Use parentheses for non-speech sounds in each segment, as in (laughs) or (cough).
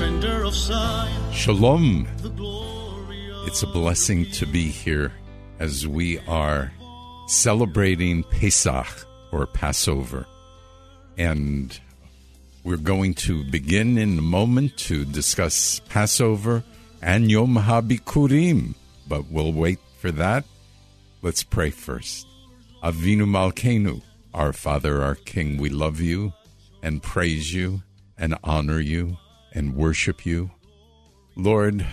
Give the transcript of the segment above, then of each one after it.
defender of Zion. Shalom. It's a blessing to be here as we are celebrating Pesach or Passover. And we're going to begin in a moment to discuss Passover and Yom HaBikurim, but we'll wait for that. Let's pray first. Avinu Malkeinu, our Father, our King, we love you and praise you and honor you and worship you. Lord,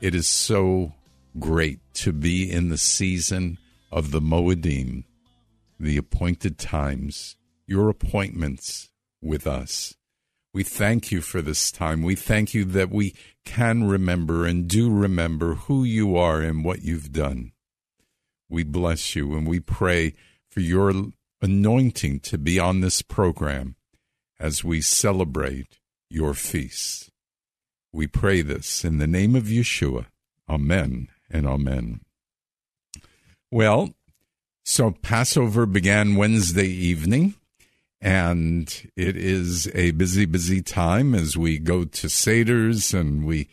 it is so great to be in the season of the Moedim, the appointed times, your appointments with us. We thank you for this time. We thank you that we can remember and do remember who you are and what you've done. We bless you and we pray for your anointing to be on this program as we celebrate your feast. We pray this in the name of Yeshua. Amen and amen. Well, so Passover began Wednesday evening, and it is a busy, busy time as we go to Seder's and we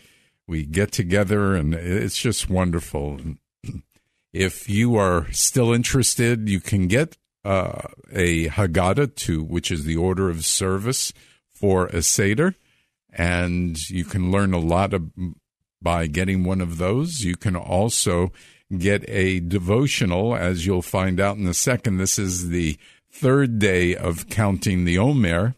we get together, and it's just wonderful. (clears throat) If you are still interested, you can get uh, a Haggadah to which is the order of service for a Seder and you can learn a lot of, by getting one of those. You can also get a devotional, as you'll find out in a second. This is the third day of counting the Omer.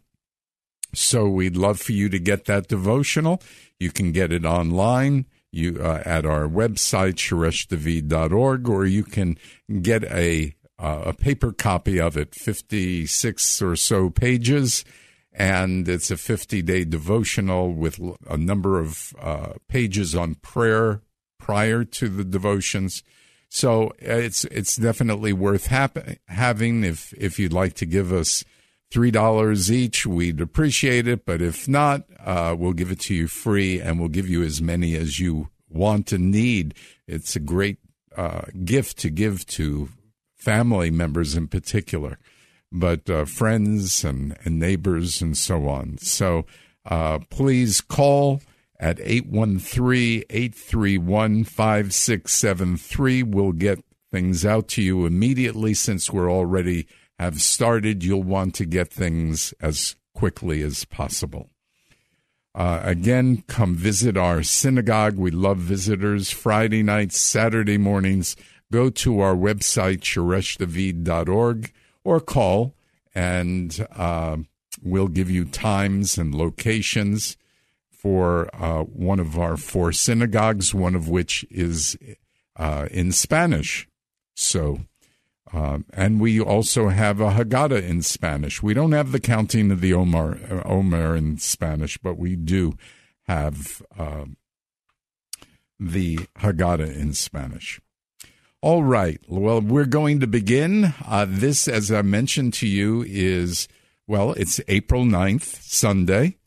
So we'd love for you to get that devotional. You can get it online you uh, at our website shoreshdavid.org or you can get a uh, a paper copy of it 56 or so pages and it's a 50 day devotional with a number of uh, pages on prayer prior to the devotions. So uh, it's it's definitely worth hap- having. If if you'd like to give us three dollars each, we'd appreciate it. But if not, uh, we'll give it to you free, and we'll give you as many as you want and need. It's a great uh, gift to give to family members in particular but uh, friends and, and neighbors and so on. So uh, please call at 813 831 5673. We'll get things out to you immediately since we're already have started. You'll want to get things as quickly as possible. Uh, again, come visit our synagogue. We love visitors. Friday nights, Saturday mornings. Go to our website, shoreshdavid.org or call, and uh, we'll give you times and locations for uh, one of our four synagogues, one of which is uh, in Spanish. So, um, and we also have a Haggadah in Spanish. We don't have the counting of the Omer, Omer in Spanish, but we do have uh, the Haggadah in Spanish. All right. Well, we're going to begin. Uh, this, as I mentioned to you, is, well, it's April 9th, Sunday.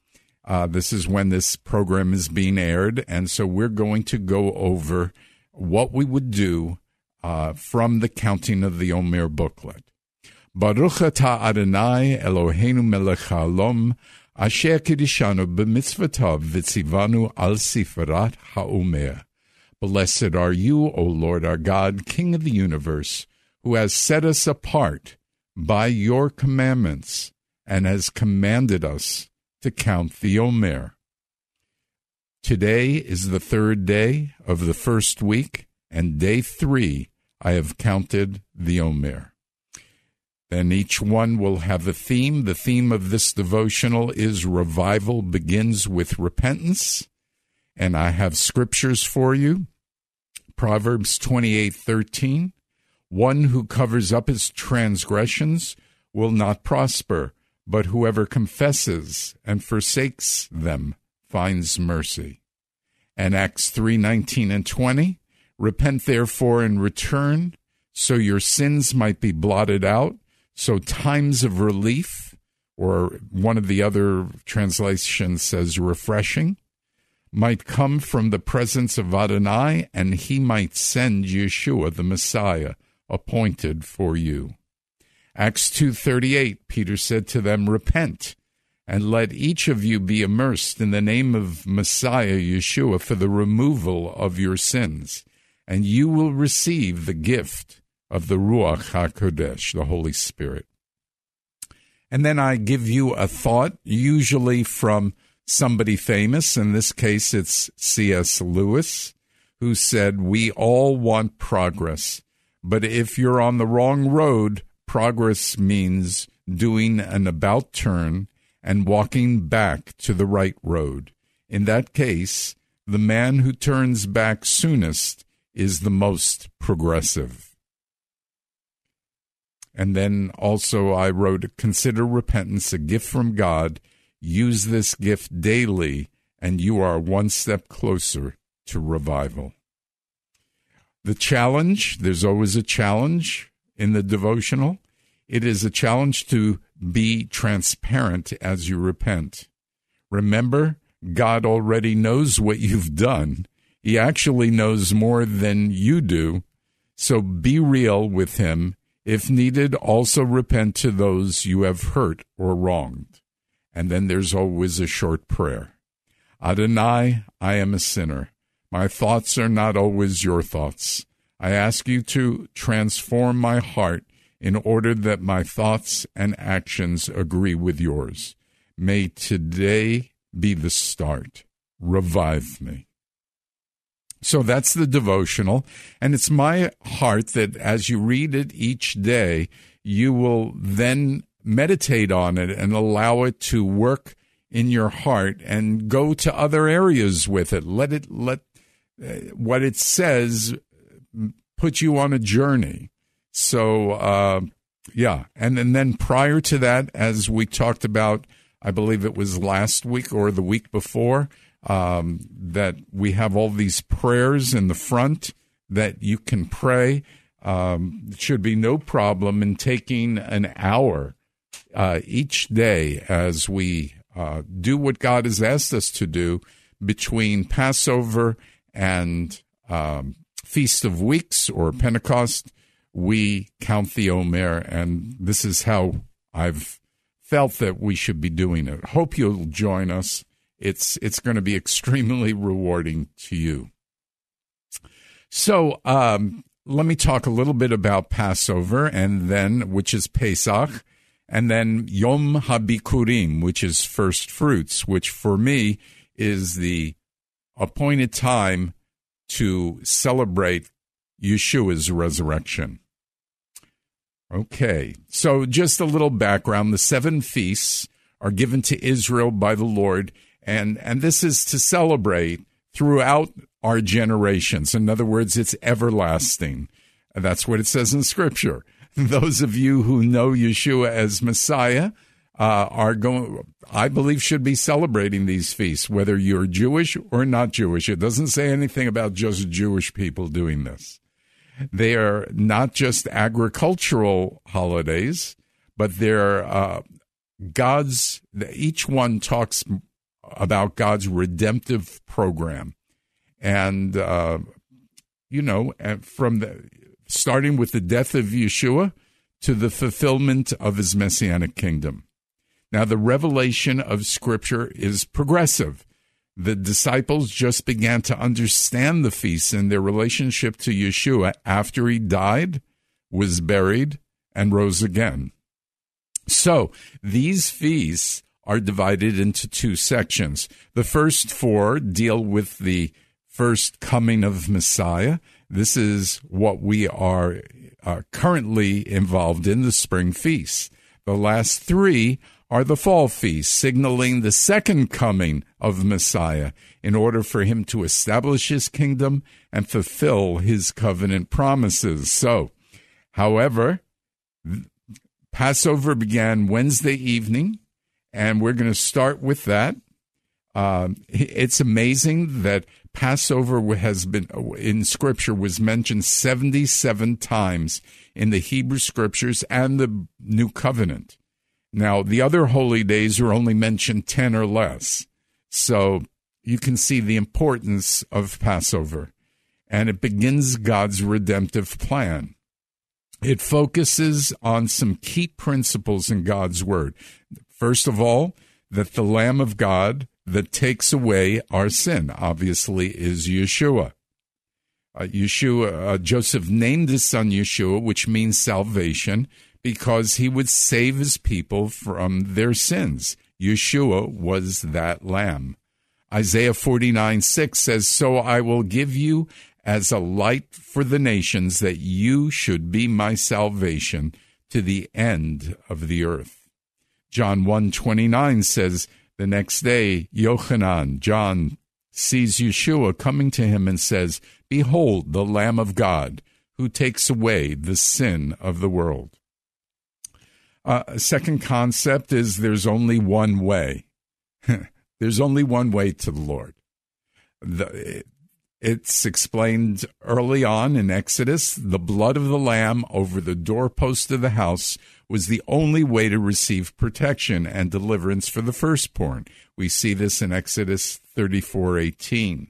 Uh, this is when this program is being aired. And so we're going to go over what we would do uh, from the counting of the Omer booklet. Baruch atah Adonai Eloheinu melech haolom asher kidishanu b'mitzvotav v'tzivanu al sifarat ha'omer. Blessed are you, O Lord our God, King of the universe, who has set us apart by your commandments and has commanded us to count the Omer. Today is the third day of the first week, and day three I have counted the Omer. Then each one will have a theme. The theme of this devotional is revival begins with repentance. And I have scriptures for you. Proverbs 28:13 One who covers up his transgressions will not prosper, but whoever confesses and forsakes them finds mercy. And Acts 3:19 and 20 Repent therefore and return so your sins might be blotted out so times of relief, or one of the other translations says refreshing, might come from the presence of Adonai, and he might send Yeshua the Messiah, appointed for you. Acts 2:38 Peter said to them repent and let each of you be immersed in the name of Messiah Yeshua for the removal of your sins and you will receive the gift of the Ruach HaKodesh, the Holy Spirit. And then I give you a thought, usually from somebody famous. In this case, it's C.S. Lewis, who said, We all want progress. But if you're on the wrong road, progress means doing an about turn and walking back to the right road. In that case, the man who turns back soonest is the most progressive. And then also I wrote, Consider repentance a gift from God. Use this gift daily, and you are one step closer to revival. The challenge, there's always a challenge in the devotional. It is a challenge to be transparent as you repent. Remember, God already knows what you've done. He actually knows more than you do. So be real with Him if needed, also repent to those you have hurt or wronged. And then there's always a short prayer Adonai, I am a sinner. My thoughts are not always your thoughts. I ask you to transform my heart in order that my thoughts and actions agree with yours. May today be the start. Revive me. So that's the devotional. And it's my heart that as you read it each day, you will then meditate on it and allow it to work in your heart and go to other areas with it. Let it, let uh, what it says put you on a journey. So, uh, yeah. And, and then prior to that, as we talked about, I believe it was last week or the week before, um, that we have all these prayers in the front that you can pray. Um, it should be no problem in taking an hour uh, each day as we uh, do what God has asked us to do between Passover and um, Feast of Weeks or Pentecost. We count the Omer, and this is how I've felt that we should be doing it. Hope you'll join us it's it's going to be (laughs) extremely rewarding to you. So um, let me talk a little bit about Passover, and then which is Pesach, and then Yom Habikurim, which is first fruits, which for me is the appointed time to celebrate Yeshua's resurrection. Okay, so just a little background: the seven feasts are given to Israel by the Lord and and this is to celebrate throughout our generations. In other words, it's everlasting. That's what it says in Scripture. (laughs) Those of you who know Yeshua as Messiah uh, are going, I believe, should be celebrating these feasts, whether you're Jewish or not Jewish. It doesn't say anything about just Jewish people doing this. They are not just agricultural holidays, but they're uh, God's. Each one talks about God's redemptive program. And, uh, you know, from the, starting with the death of Yeshua to the fulfillment of his messianic kingdom. Now, the revelation of Scripture is progressive. The disciples just began to understand the feasts and their relationship to Yeshua after he died, was buried, and rose again. So, these feasts are divided into two sections. The first four deal with the first coming of Messiah. This is what we are uh, currently involved in the spring feast. The last three are the fall feasts, signaling the second coming of Messiah in order for him to establish his kingdom and fulfill his covenant promises. So, however, Passover began Wednesday evening, and we're going to start with that. Um, it's amazing that Passover has been uh, in Scripture was mentioned 77 times in the Hebrew Scriptures and the New Covenant. Now, the other holy days are only mentioned 10 or less. So you can see the importance of Passover. And it begins God's redemptive plan. It focuses on some key principles in God's word. First of all, that the Lamb of God that takes away our sin, obviously, is Yeshua. Uh, Yeshua, uh, Joseph named his son Yeshua, which means salvation, because he would save his people from their sins. Yeshua was that lamb. Isaiah 49 6 says, So I will give you as a light for the nations that you should be my salvation to the end of the earth. John 1 29 says, The next day, Yochanan, John, sees Yeshua coming to him and says, Behold, the Lamb of God, who takes away the sin of the world. Uh, second concept is there's only one way. (laughs) there's only one way to the Lord. The, it's explained early on in Exodus the blood of the lamb over the doorpost of the house was the only way to receive protection and deliverance for the firstborn. We see this in Exodus 34:18.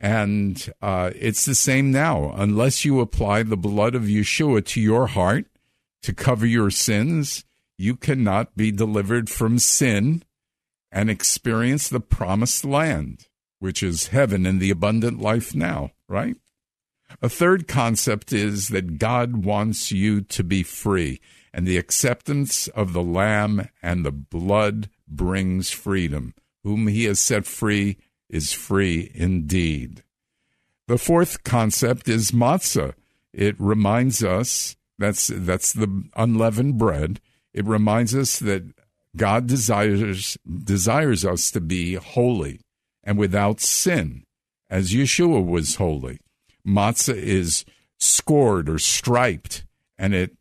And uh, it's the same now. Unless you apply the blood of Yeshua to your heart, to cover your sins, you cannot be delivered from sin and experience the promised land, which is heaven and the abundant life now, right? A third concept is that God wants you to be free, and the acceptance of the Lamb and the blood brings freedom. Whom he has set free is free indeed. The fourth concept is matzah. It reminds us that's that's the unleavened bread. It reminds us that God desires desires us to be holy and without sin, as Yeshua was holy. Matzah is scored or striped, and it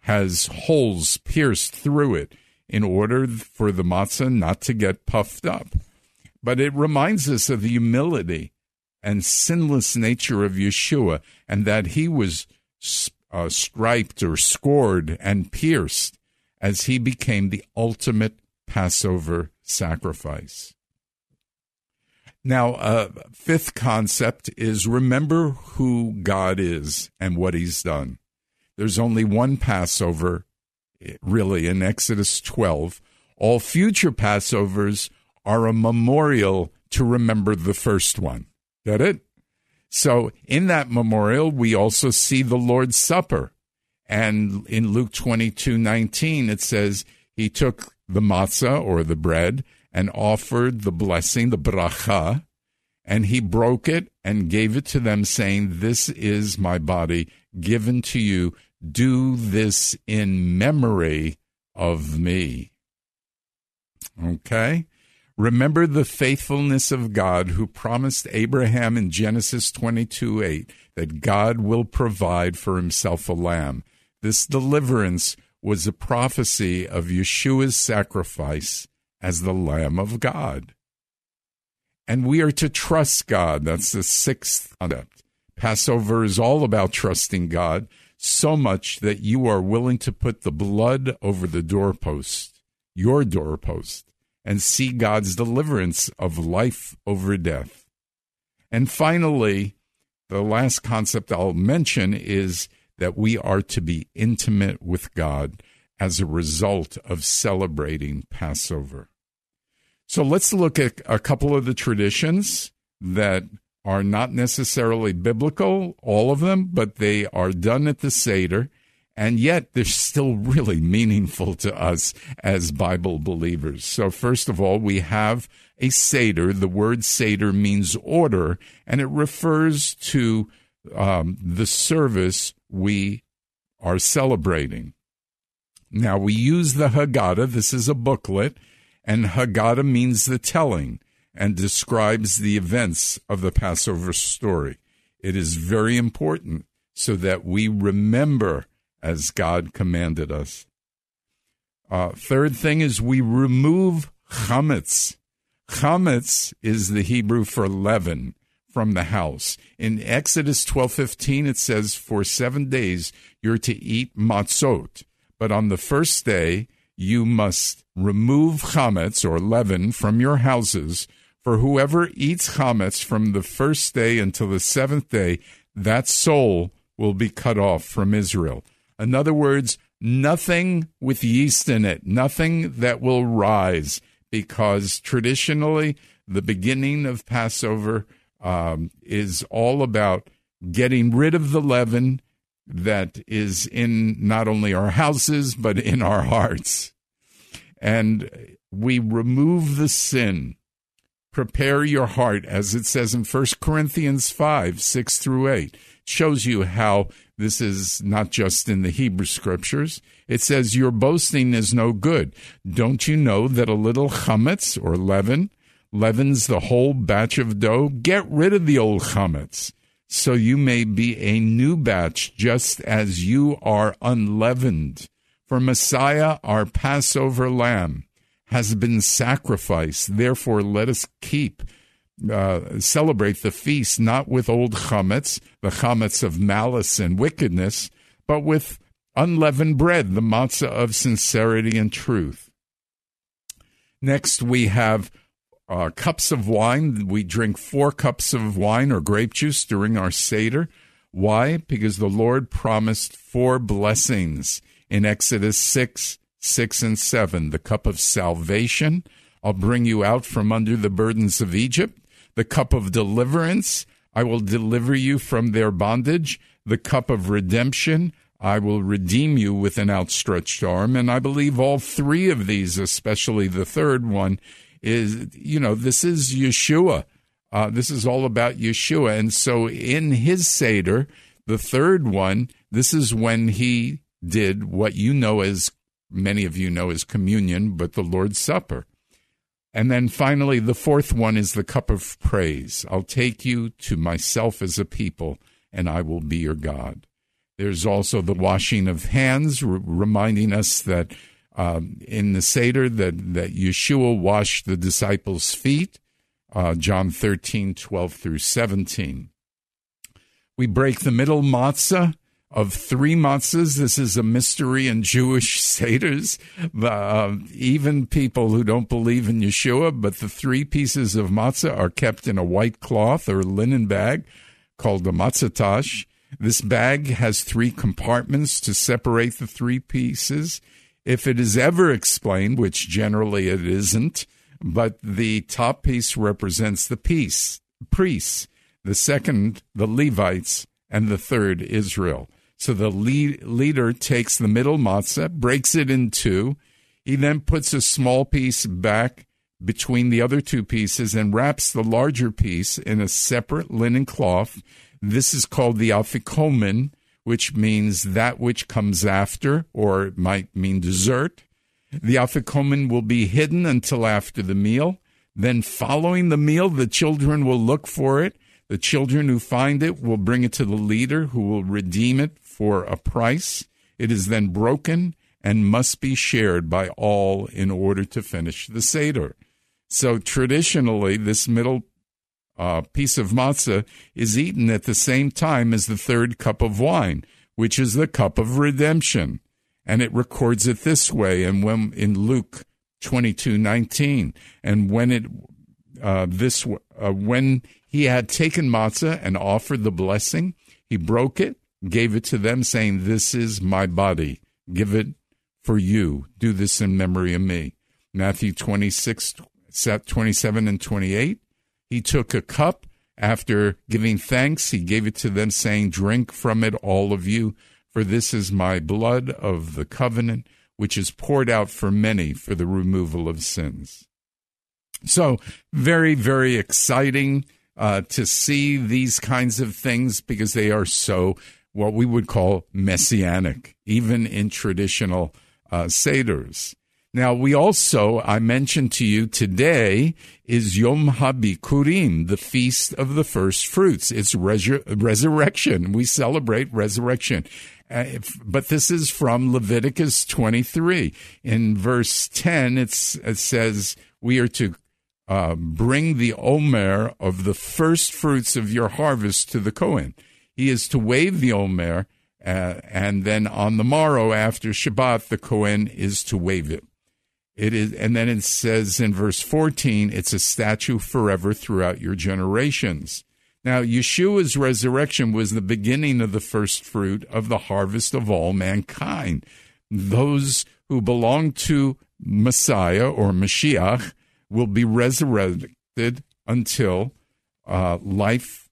has holes pierced through it in order for the matzah not to get puffed up. But it reminds us of the humility and sinless nature of Yeshua, and that he was uh, striped or scored and pierced as he became the ultimate Passover sacrifice. Now, uh, fifth concept is remember who God is and what he's done. There's only one Passover, really, in Exodus 12. All future Passovers are a memorial to remember the first one. Get it? So in that memorial, we also see the Lord's Supper. And in Luke 22 19, it says, He took the matzah or the bread and offered the blessing, the bracha, and he broke it and gave it to them, saying, This is my body given to you. Do this in memory of me. Okay? Remember the faithfulness of God who promised Abraham in Genesis 22 8 that God will provide for himself a lamb. This deliverance was a prophecy of Yeshua's sacrifice as the Lamb of God. And we are to trust God. That's the sixth concept. Passover is all about trusting God so much that you are willing to put the blood over the doorpost, your doorpost and see God's deliverance of life over death. And finally, the last concept I'll mention is that we are to be intimate with God as a result of celebrating Passover. So let's look at a couple of the traditions that are not necessarily biblical, all of them, but they are done at the Seder. and yet they're still really meaningful to us as Bible believers. So, first of all, we have a Seder. The word Seder means order, and it refers to um, the service we are celebrating. Now, we use the Haggadah. This is a booklet, and Haggadah means the telling and describes the events of the Passover story. It is very important so that we remember as God commanded us. Uh, third thing is we remove chametz. Chametz is the Hebrew for leaven from the house. In Exodus 12:15 it says for 7 days you're to eat matzot, but on the first day you must remove chametz or leaven from your houses. For whoever eats chametz from the first day until the seventh day, that soul will be cut off from Israel. In other words, nothing with yeast in it, nothing that will rise, because traditionally the beginning of Passover um, is all about getting rid of the leaven that is in not only our houses, but in our hearts. And we remove the sin. Prepare your heart, as it says in 1 Corinthians 5 6 through 8. shows you how this is not just in the Hebrew scriptures. It says, Your boasting is no good. Don't you know that a little chametz or leaven leavens the whole batch of dough? Get rid of the old chametz so you may be a new batch just as you are unleavened. For Messiah, our Passover lamb, has been sacrificed. Therefore, let us keep uh, celebrate the feast not with old chametz, the chametz of malice and wickedness, but with unleavened bread, the matzah of sincerity and truth. Next, we have uh, cups of wine. We drink four cups of wine or grape juice during our Seder. Why? Because the Lord promised four blessings in Exodus 6, 6, and 7. The cup of salvation. I'll bring you out from under the burdens of Egypt the cup of deliverance, I will deliver you from their bondage, the cup of redemption, I will redeem you with an outstretched arm. And I believe all three of these, especially the third one, is, you know, this is Yeshua. Uh, this is all about Yeshua. And so in his Seder, the third one, this is when he did what you know as, many of you know as communion, but the Lord's Supper. And then finally, the fourth one is the cup of praise. I'll take you to myself as a people, and I will be your God. There's also the washing of hands, r- reminding us that um, in the Seder that, that Yeshua washed the disciples' feet, uh, John 13, 12 through 17. We break the middle matzah of three matzahs. This is a mystery in Jewish (laughs) Seders. Uh, even people who don't believe in Yeshua, but the three pieces of matzah are kept in a white cloth or linen bag called a matzahtash. This bag has three compartments to separate the three pieces. If it is ever explained, which generally it isn't, but the top piece represents the peace, priests, the second, the Levites, and the third, Israel. So the lead, leader takes the middle matzah, breaks it in two. He then puts a small piece back between the other two pieces and wraps the larger piece in a separate linen cloth. This is called the afikomen, which means that which comes after, or it might mean dessert. The afikomen will be hidden until after the meal. Then, following the meal, the children will look for it. The children who find it will bring it to the leader, who will redeem it for a price. It is then broken and must be shared by all in order to finish the Seder. So traditionally, this middle uh, piece of matzah is eaten at the same time as the third cup of wine, which is the cup of redemption. And it records it this way, and when in Luke twenty two nineteen, and when it uh, this uh, when he had taken matzah and offered the blessing, he broke it gave it to them, saying, This is my body. Give it for you. Do this in memory of me. Matthew 26, 27 and 28. He took a cup. After giving thanks, he gave it to them, saying, Drink from it, all of you, For this is my blood of the covenant, which is poured out for many for the removal of sins. So, very, very exciting uh, to see these kinds of things because they are so what we would call messianic, even in traditional uh, Seders. Now, we also, I mentioned to you today, is Yom HaBikurim, the feast of the first fruits. It's resurrection. We celebrate resurrection. Uh, if, but this is from Leviticus 23. In verse 10, it says, We are to uh, bring the Omer of the first fruits of your harvest to the Kohen. He is to wave the Omer, uh, and then on the morrow after Shabbat, the Kohen is to wave it. It is, and then it says in verse 14, it's a statue forever throughout your generations. Now, Yeshua's resurrection was the beginning of the first fruit of the harvest of all mankind. Those who belong to Messiah or Mashiach will be resurrected until uh, life,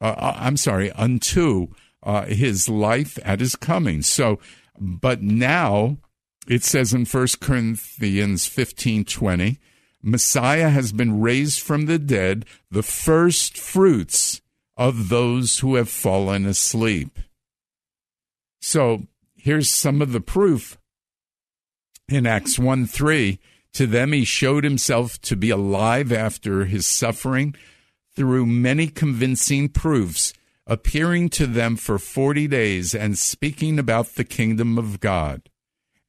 uh, uh, I'm sorry, unto uh, his life at his coming. So, but now it says in 1 Corinthians 15 20, Messiah has been raised from the dead, the first fruits of those who have fallen asleep. So here's some of the proof in Acts 1 3 to them, he showed himself to be alive after his suffering through many convincing proofs, appearing to them for 40 days and speaking about the kingdom of God.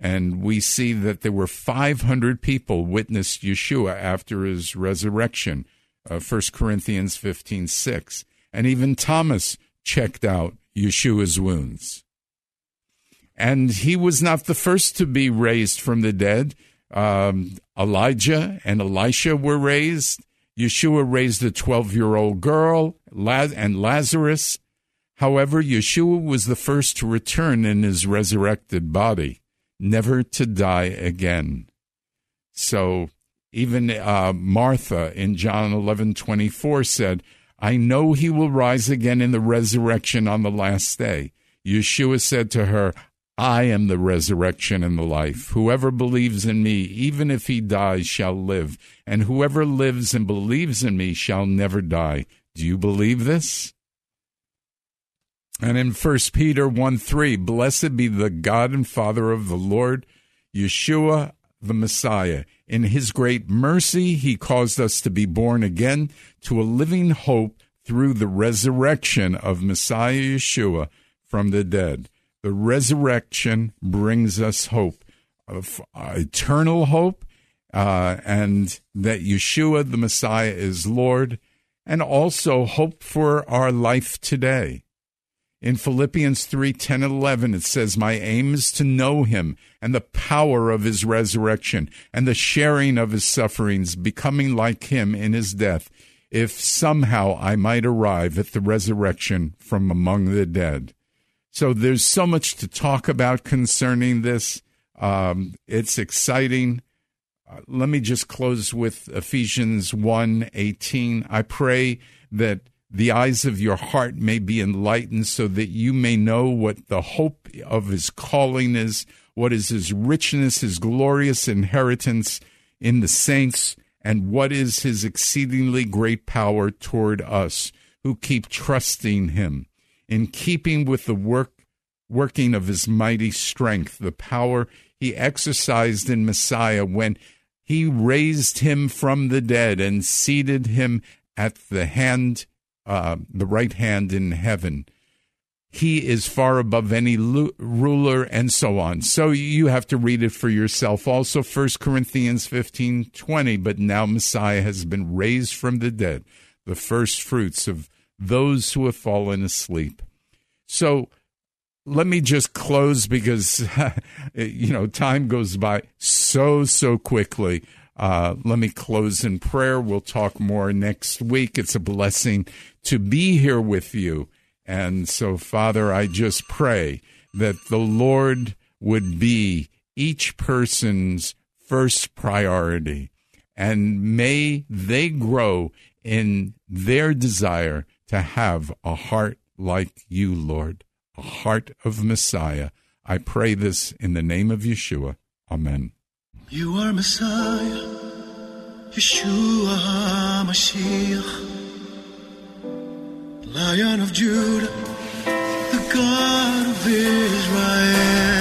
And we see that there were 500 people witnessed Yeshua after his resurrection, uh, 1 Corinthians 15 6. And even Thomas checked out Yeshua's wounds. And he was not the first to be raised from the dead. Um, Elijah and Elisha were raised. Yeshua raised a 12 year old girl and Lazarus. However, Yeshua was the first to return in his resurrected body, never to die again. So even uh, Martha in John 11 24 said, I know he will rise again in the resurrection on the last day. Yeshua said to her, I am the resurrection and the life. Whoever believes in me, even if he dies, shall live. And whoever lives and believes in me shall never die. Do you believe this? And in 1 Peter 1 3, blessed be the God and Father of the Lord, Yeshua the Messiah. In his great mercy, he caused us to be born again to a living hope through the resurrection of Messiah Yeshua from the dead the resurrection brings us hope, of uh, eternal hope, uh, and that Yeshua the Messiah is Lord, and also hope for our life today. In Philippians 3 10 and 11, it says, My aim is to know him and the power of his resurrection and the sharing of his sufferings, becoming like him in his death, if somehow I might arrive at the resurrection from among the dead. So there's so much to talk about concerning this. Um, it's exciting. Uh, let me just close with Ephesians 1:18. I pray that the eyes of your heart may be enlightened so that you may know what the hope of his calling is, what is his richness, his glorious inheritance in the saints, and what is his exceedingly great power toward us who keep trusting him. In keeping with the work working of his mighty strength, the power he exercised in Messiah when he raised him from the dead and seated him at the hand, uh, the right hand in heaven. He is far above any lo- ruler and so on. So you have to read it for yourself. Also, 1 Corinthians 15 20. But now Messiah has been raised from the dead, the first fruits of those who have fallen asleep. So let me just close because (laughs) you know time goes by so so quickly. Uh, let me close in prayer. We'll talk more next week. It's a blessing to be here with you. And so, Father, I just pray that the Lord would be each person's first priority. And may they grow in their desire to have a heart like you, Lord. a heart of Messiah. I pray this in the name of Yeshua. Amen. You are Messiah, Yeshua HaMashiach, Lion of Judah, the God of Israel.